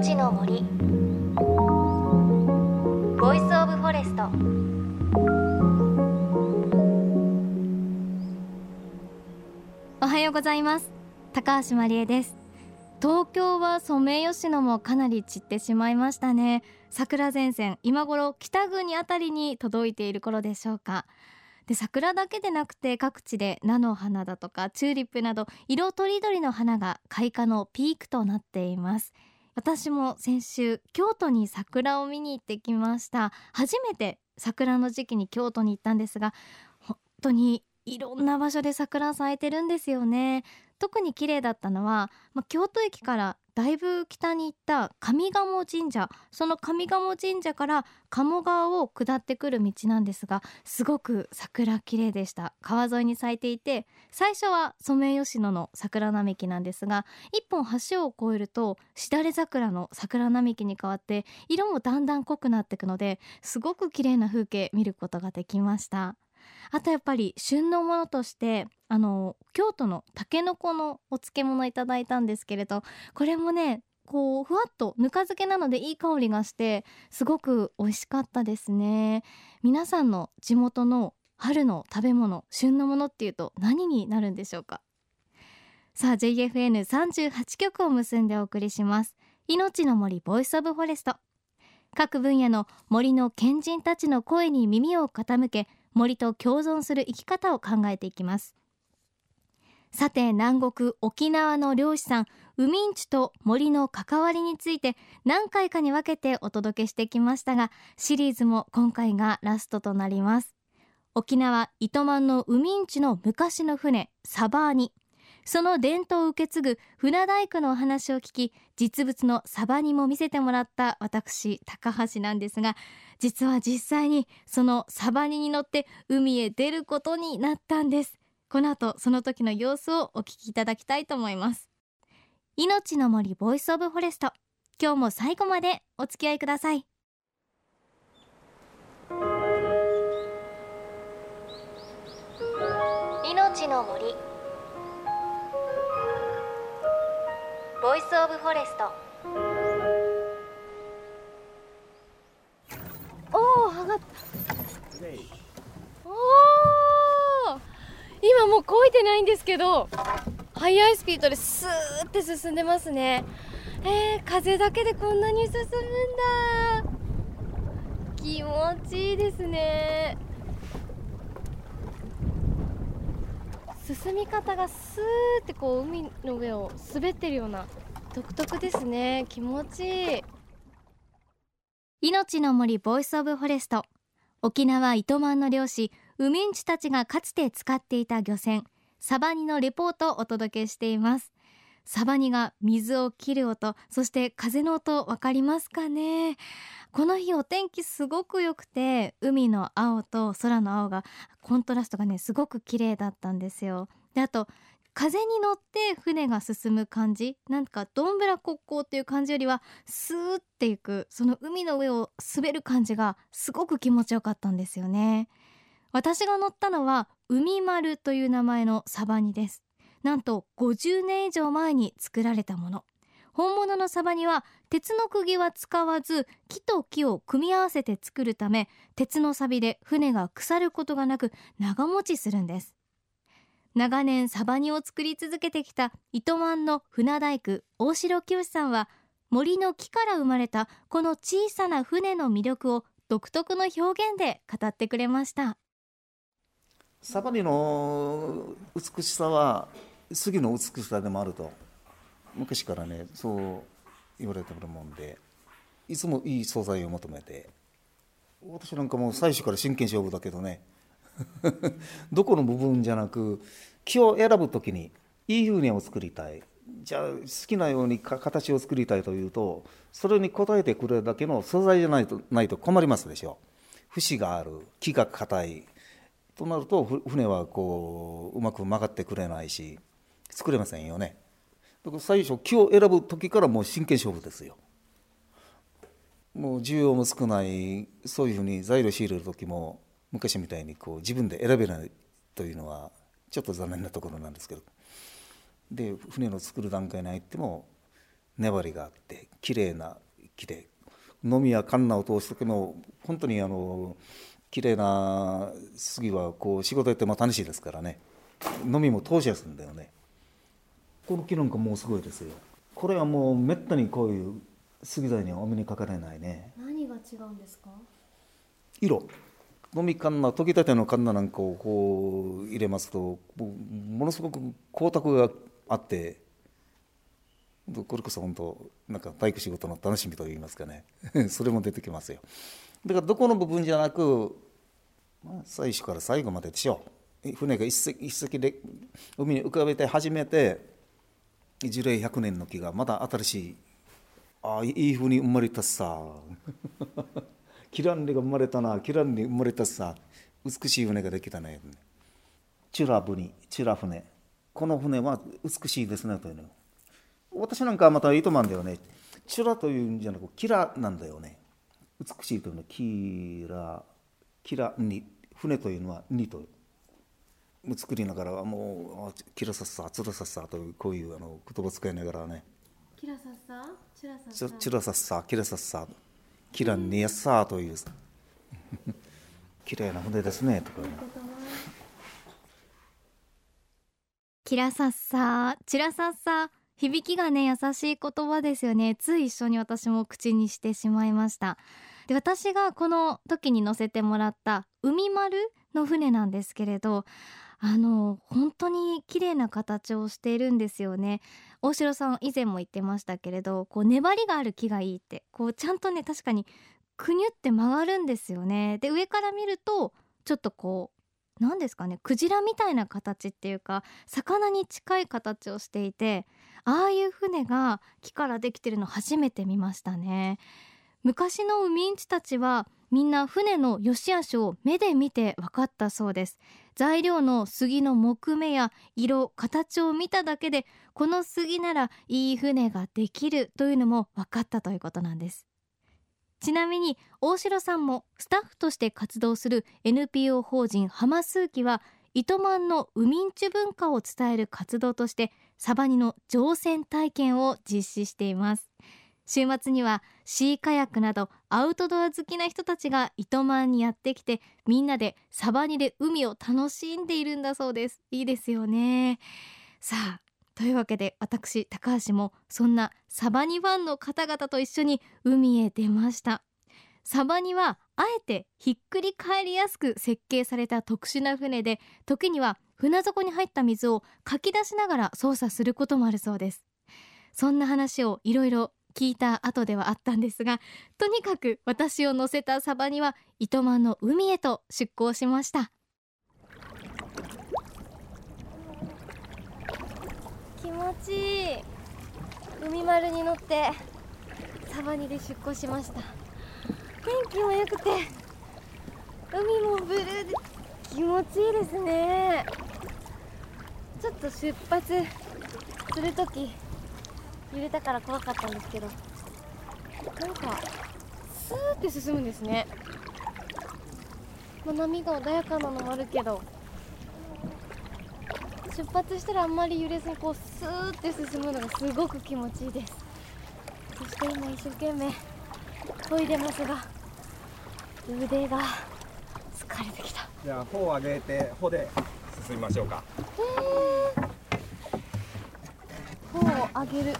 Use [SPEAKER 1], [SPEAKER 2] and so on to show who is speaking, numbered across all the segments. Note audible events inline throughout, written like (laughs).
[SPEAKER 1] 命の森。 Voice of Forest。おはようございます。高橋万里恵です。東京はソメイヨシノもかなり散ってしまいましたね。桜前線今頃北国あたりに届いている頃でしょうか。で桜だけでなくて各地で菜の花だとかチューリップなど色とりどりの花が開花のピークとなっています。私も先週京都に桜を見に行ってきました。初めて桜の時期に京都に行ったんですが本当にいろんな場所で桜咲いてるんですよね。特に綺麗だったのは、まあ、京都駅からだいぶ北に行った上賀茂神社。その上賀茂神社から鴨川を下ってくる道なんですがすごく桜綺麗でした。川沿いに咲いていて最初はソメイヨシノの桜並木なんですが一本橋を越えるとしだれ桜の桜並木に変わって色もだんだん濃くなっていくのですごく綺麗な風景見ることができました。あとやっぱり旬のものとしてあの京都のたけのこのお漬物いただいたんですけれどこれもねこうふわっとぬか漬けなのでいい香りがしてすごく美味しかったですね。皆さんの地元の春の食べ物旬のものっていうと何になるんでしょうか？さあ JFN38 局を結んでお送りします。命の森 Voice of Forest。各分野の森の賢人たちの声に耳を傾け森と共存する生き方を考えていきます。さて南国沖縄の漁師さんウミンチュと森の関わりについて何回かに分けてお届けしてきましたがシリーズも今回がラストとなります。沖縄糸満のウミンチュの昔の船サバニ。その伝統を受け継ぐ船大工のお話を聞き実物のサバニも見せてもらった私高橋なんですが実は実際にそのサバニに乗って海へ出ることになったんです。この後その時の様子をお聞きいただきたいと思います。命の森 Voice of Forest。今日も最後までお付き合いください。命の森。 Voice of Forest。おお上がった。おお今もう漕いでないんですけど速いスピードでスーって進んでますね。えー、風だけでこんなに進むんだ。気持ちいいですね。進み方がスーってこう海の上を滑ってるような独特ですね。気持ちいい。命の森 Voice of Forest。沖縄糸満の漁師ウミンチュたちがかつて使っていた漁船サバニのレポートをお届けしています。サバニが水を切る音そして風の音わかりますかね？この日お天気すごく良くて海の青と空の青がコントラストがねすごく綺麗だったんですよ。であと風に乗って船が進む感じなんかどんぶら国交っていう感じよりはスーっていくその海の上を滑る感じがすごく気持ちよかったんですよね。私が乗ったのは海丸という名前のサバニです。なんと50年以上前に作られたもの。本物のサバニは鉄の釘は使わず木と木を組み合わせて作るため鉄の錆で船が腐ることがなく長持ちするんです。長年サバニを作り続けてきた糸満の船大工大城清さんは森の木から生まれたこの小さな船の魅力を独特の表現で語ってくれました。
[SPEAKER 2] サバニの美しさは杉の美しさでもあると。昔からねそう言われてるもんでいつもいい素材を求めて。私なんかもう最初から真剣勝負だけどね。(laughs) どこの部分じゃなく木を選ぶ時にいい船を作りたい。じゃあ好きなように形を作りたいというとそれに応えてくれるだけの素材じゃないとないと困りますでしょ。節がある木が硬い。となると船はこううまく曲がってくれないし。作れませんよね。だから最初木を選ぶ時からもう真剣勝負ですよ。もう需要も少ないそういうふうに材料仕入れる時も昔みたいにこう自分で選べないというのはちょっと残念なところなんですけど。で船の作る段階に入っても粘りがあって綺麗な木で飲みやカンナを通す時も本当にあの綺麗な杉はこう仕事やっても楽しいですからね。飲みも通しやすいんだよね。この木なんかもうすごいですよ。これはもうめったにこういう杉材にはお目にかかれないね。
[SPEAKER 1] 何が違うんですか？
[SPEAKER 2] 色。飲みカンナ溶き立てのカンナなんかをこう入れますとものすごく光沢があってこれこそ本当なんか大工仕事の楽しみといいますかね。(laughs) それも出てきますよ。だからどこの部分じゃなく、まあ、最初から最後まででしょう。船が一隻一隻で海に浮かべて初めて樹齢100年の木がまだ新しい。ああいいふうに生まれたさ。(laughs) キランリが生まれたな。キランリ生まれたさ。美しい船ができたね。チュラブニチュラ船。この船は美しいですねというの。私なんかはまた糸満だよね。チュラというんじゃなくキラなんだよね。美しいというの。はキラキラに。船というのはにという。作りながらもうキラサッサツラサッサというこういうあの言葉を使いながらね。
[SPEAKER 1] キラサッサ？チュラサッサ？
[SPEAKER 2] チュラサッサキラサッサキラニヤッサという。(laughs) 綺麗な船ですねとか、ね、
[SPEAKER 1] キラサッサチュラサッサ。響きがね優しい言葉ですよね。つい一緒に私も口にしてしまいました。で私がこの時に乗せてもらった海丸？の船なんですけれどあの本当に綺麗な形をしているんですよね。大城さん以前も言ってましたけれどこう粘りがある木がいいってこうちゃんとね確かにくにゅって曲がるんですよね。で上から見るとちょっとこう何ですかねクジラみたいな形っていうか魚に近い形をしていてああいう船が木からできてるの初めて見ましたね。昔の海んちたちはみんな船の良し悪しを目で見て分かったそうです。材料の杉の木目や色形を見ただけでこの杉ならいい船ができるというのも分かったということなんです。ちなみに大城さんもスタッフとして活動する NPO 法人浜数機は糸満の海んち文化を伝える活動としてサバニの乗船体験を実施しています。週末にはシーカヤックなどアウトドア好きな人たちが糸満にやってきてみんなでサバニで海を楽しんでいるんだそうです。いいですよね。さあというわけで私高橋もそんなサバニファンの方々と一緒に海へ出ました。サバニはあえてひっくり返りやすく設計された特殊な船で時には船底に入った水をかき出しながら操作することもあるそうです。そんな話をいろいろ聞いた後ではあったんですがとにかく私を乗せたサバには糸満の海へと出港しました。気持ちいい。海丸に乗ってサバニで出港しました。天気も良くて海もブルーで気持ちいいですね。ちょっと出発する時揺れたから怖かったんですけどなんかスーって進むんですね、まあ、波が穏やかなのもあるけど出発したらあんまり揺れずにこうスーって進むのがすごく気持ちいいです。そして今一生懸命研いでますが腕が疲れてきた。
[SPEAKER 3] じゃあ帆を上げて帆で進みましょうか。
[SPEAKER 1] へえ帆を上げる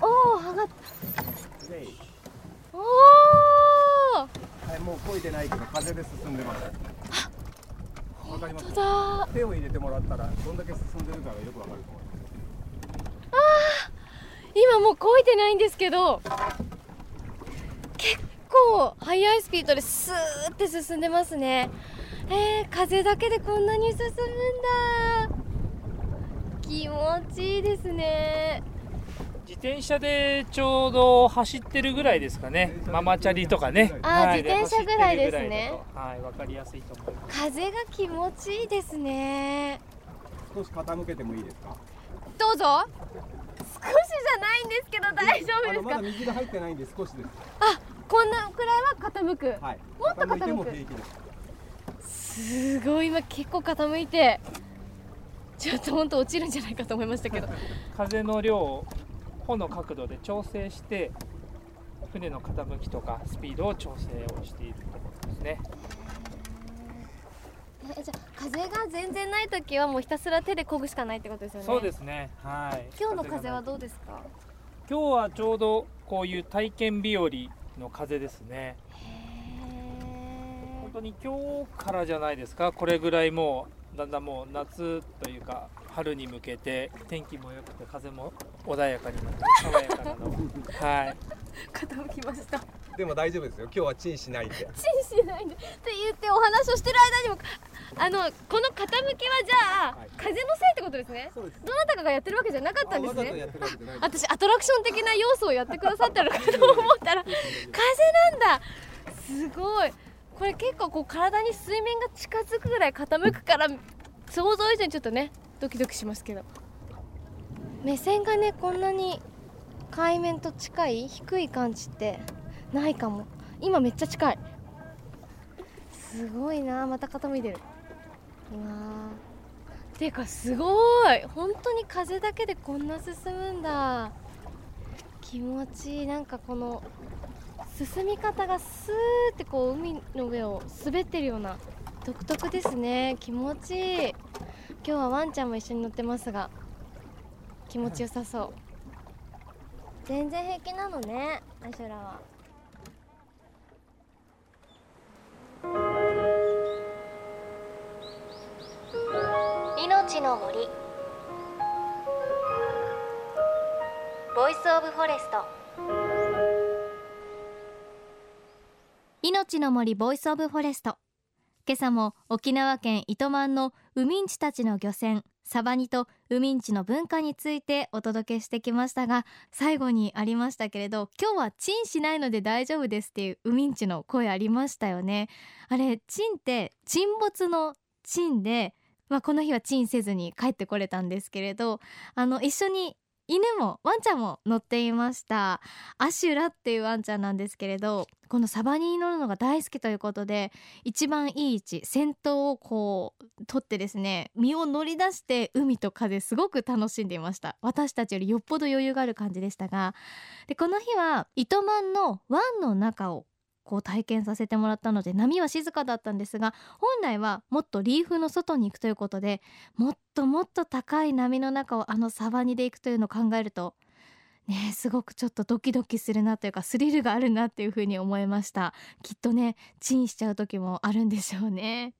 [SPEAKER 1] おお上が。ったおお
[SPEAKER 3] はいもう漕いでないけど風で進んでます。わかります
[SPEAKER 1] だ。
[SPEAKER 3] 手を入れてもらったらどんだけ進んでるかがよくわかる。と思います
[SPEAKER 1] 今もう漕いでないんですけど結構速いスピードでスーって進んでますね。えー、風だけでこんなに進むんだ気持ちいいですね。
[SPEAKER 4] 自転車でちょうど走ってるぐらいですかね。ママチャリとかね。
[SPEAKER 1] あー
[SPEAKER 4] はい
[SPEAKER 1] 自転車ぐらいですね。
[SPEAKER 4] はいわかりやすいと思います。
[SPEAKER 1] 風が気持ちいいですね。
[SPEAKER 3] 少し傾けてもいいですか？
[SPEAKER 1] どうぞ。少しじゃないんですけど大丈夫ですか？
[SPEAKER 3] だ水が入ってないんで少しです。
[SPEAKER 1] あこんなくらいは傾く。
[SPEAKER 3] はい。
[SPEAKER 1] もっと傾く。
[SPEAKER 3] いても平気です。
[SPEAKER 1] すごい今結構傾いてちょっと本当落ちるんじゃないかと思いましたけど。
[SPEAKER 4] 風の量を帆の角度で調整して船の傾きとかスピードを調整をしているところですね。
[SPEAKER 1] えじゃあ風が全然ない時はもうひたすら手で漕ぐしかないってことですよね。
[SPEAKER 4] そうですね。はい。
[SPEAKER 1] 今日の風はどうですか？
[SPEAKER 4] 今日はちょうどこういう体験日和の風ですね。本当に今日からじゃないですか？これぐらいもうだんだんもう夏というか春に向けて天気も良くて風も穏やかになって爽やかなのは。い。
[SPEAKER 1] 傾きました。
[SPEAKER 3] でも大丈夫ですよ。今日はチンしないで。(laughs)
[SPEAKER 1] チンしないで。って言ってお話をしてる間にもあのこの傾きはじゃあ、
[SPEAKER 3] はい。
[SPEAKER 1] 風のせいってことですね。
[SPEAKER 3] そうです。
[SPEAKER 1] どなたかがやってるわけじゃなかったんですね。私アトラクション的な要素をやってくださったのかと思ったら (laughs) 風なんだ。すごいこれ結構こう体に水面が近づくぐらい傾くから想像以上にちょっとねドキドキしますけど。目線がねこんなに海面と近い低い感じってないかも。今めっちゃ近い。すごいなまた傾いてる。うわー。てかすごい。本当に風だけでこんな進むんだ。気持ちいい。なんかこの進み方がスーってこう海の上を滑ってるような独特ですね。気持ちいい。今日はワンちゃんも一緒に乗ってますが気持ちよさそう。全然平気なのねアシュラは。命の森。 Voice of Forest。命の森 Voice of Forest。今朝も沖縄県糸満のウミンチュたちの漁船サバニとウミンチュの文化についてお届けしてきましたが最後にありましたけれど今日は沈しないので大丈夫ですっていうウミンチュの声ありましたよね。あれチンって沈没のチンでまあ、この日はチンせずに帰ってこれたんですけれどあの一緒に犬もワンちゃんも乗っていました。アシュラっていうワンちゃんなんですけれどこのサバに乗るのが大好きということで一番いい位置先頭をこう取ってですね身を乗り出して海と風すごく楽しんでいました。私たちよりよっぽど余裕がある感じでしたがでこの日は糸満の湾の中をこう体験させてもらったので波は静かだったんですが本来はもっとリーフの外に行くということでもっともっと高い波の中をあのサバニで行くというのを考えるとねすごくちょっとドキドキするなというかスリルがあるなっていうふうに思いました。きっとねチンしちゃう時もあるんでしょうね。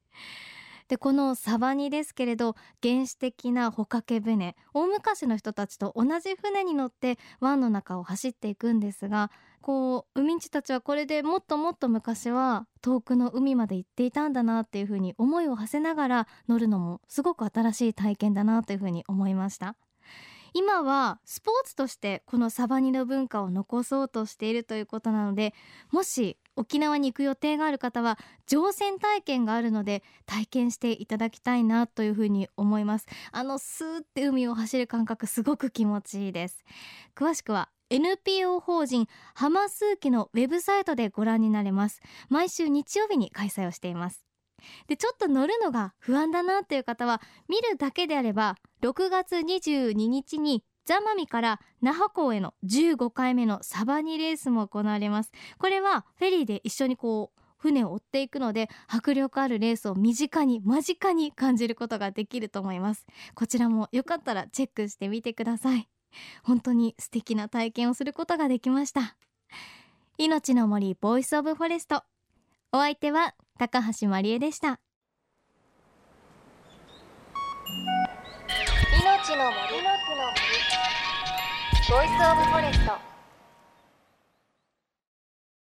[SPEAKER 1] でこのサバニですけれど原始的な帆掛け船大昔の人たちと同じ船に乗って湾の中を走っていくんですがこうウミンチたちはこれでもっともっと昔は遠くの海まで行っていたんだなっていうふうに思いを馳せながら乗るのもすごく新しい体験だなというふうに思いました。今はスポーツとしてこのサバニの文化を残そうとしているということなのでもし沖縄に行く予定がある方は乗船体験があるので体験していただきたいなというふうに思います。あのスーって海を走る感覚すごく気持ちいいです。詳しくは NPO 法人ハマスーキのウェブサイトでご覧になれます。毎週日曜日に開催をしています。でちょっと乗るのが不安だなという方は見るだけであれば6月22日にザマミから那覇港への15回目のサバニレースも行われます。これはフェリーで一緒にこう船を追っていくので迫力あるレースを身近に間近に感じることができると思います。こちらもよかったらチェックしてみてください。本当に素敵な体験をすることができました。命の森 Voice of Forest。お相手は高橋万里恵でした。命の森。 Voice of Forest。